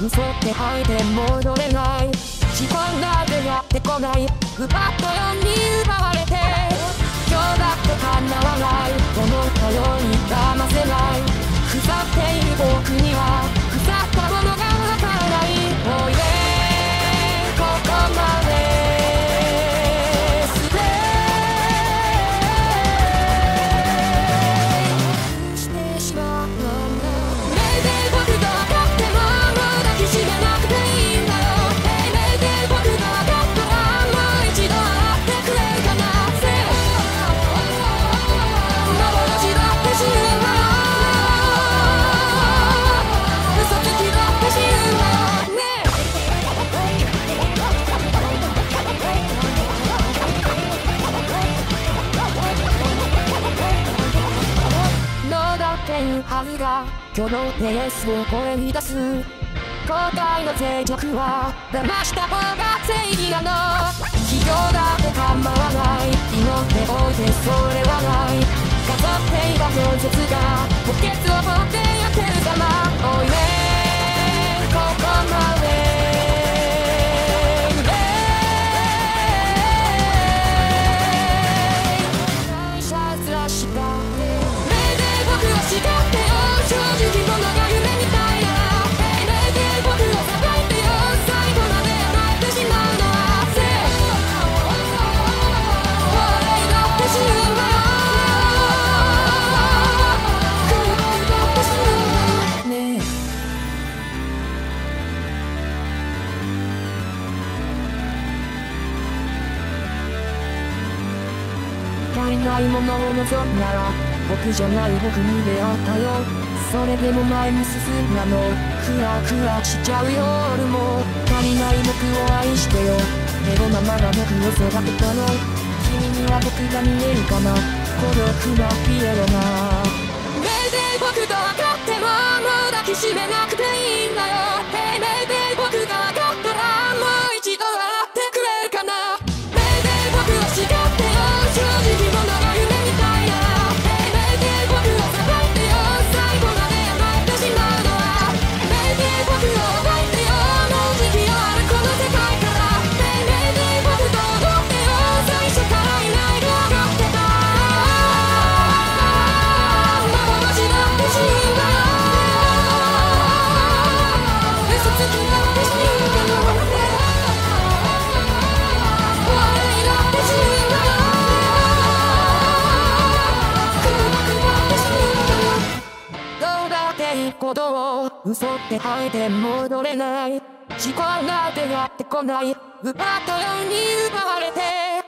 嘘って吐いて戻れない。時間なんてやってこない。奪ったように奪われて。今日だって叶わない。思ったように騙せない。腐っている僕には。だっていうはずが今日のペースを声に出す。後悔の脆弱は騙した。方が正義なの。企業だって構わない。祈っておいてそれはない。飾っていた本質が補欠を足りないものを望むなら僕じゃない僕に出会ったよ。それでも前に進んだの。クラクラしちゃう夜も足りない僕を愛してよ。エゴママが僕を育てたの。君には僕が見えるかな。孤独なピエロな。目で僕とことを嘘って吐いて戻れない。時間が出会ってこない。奪ったように奪われて。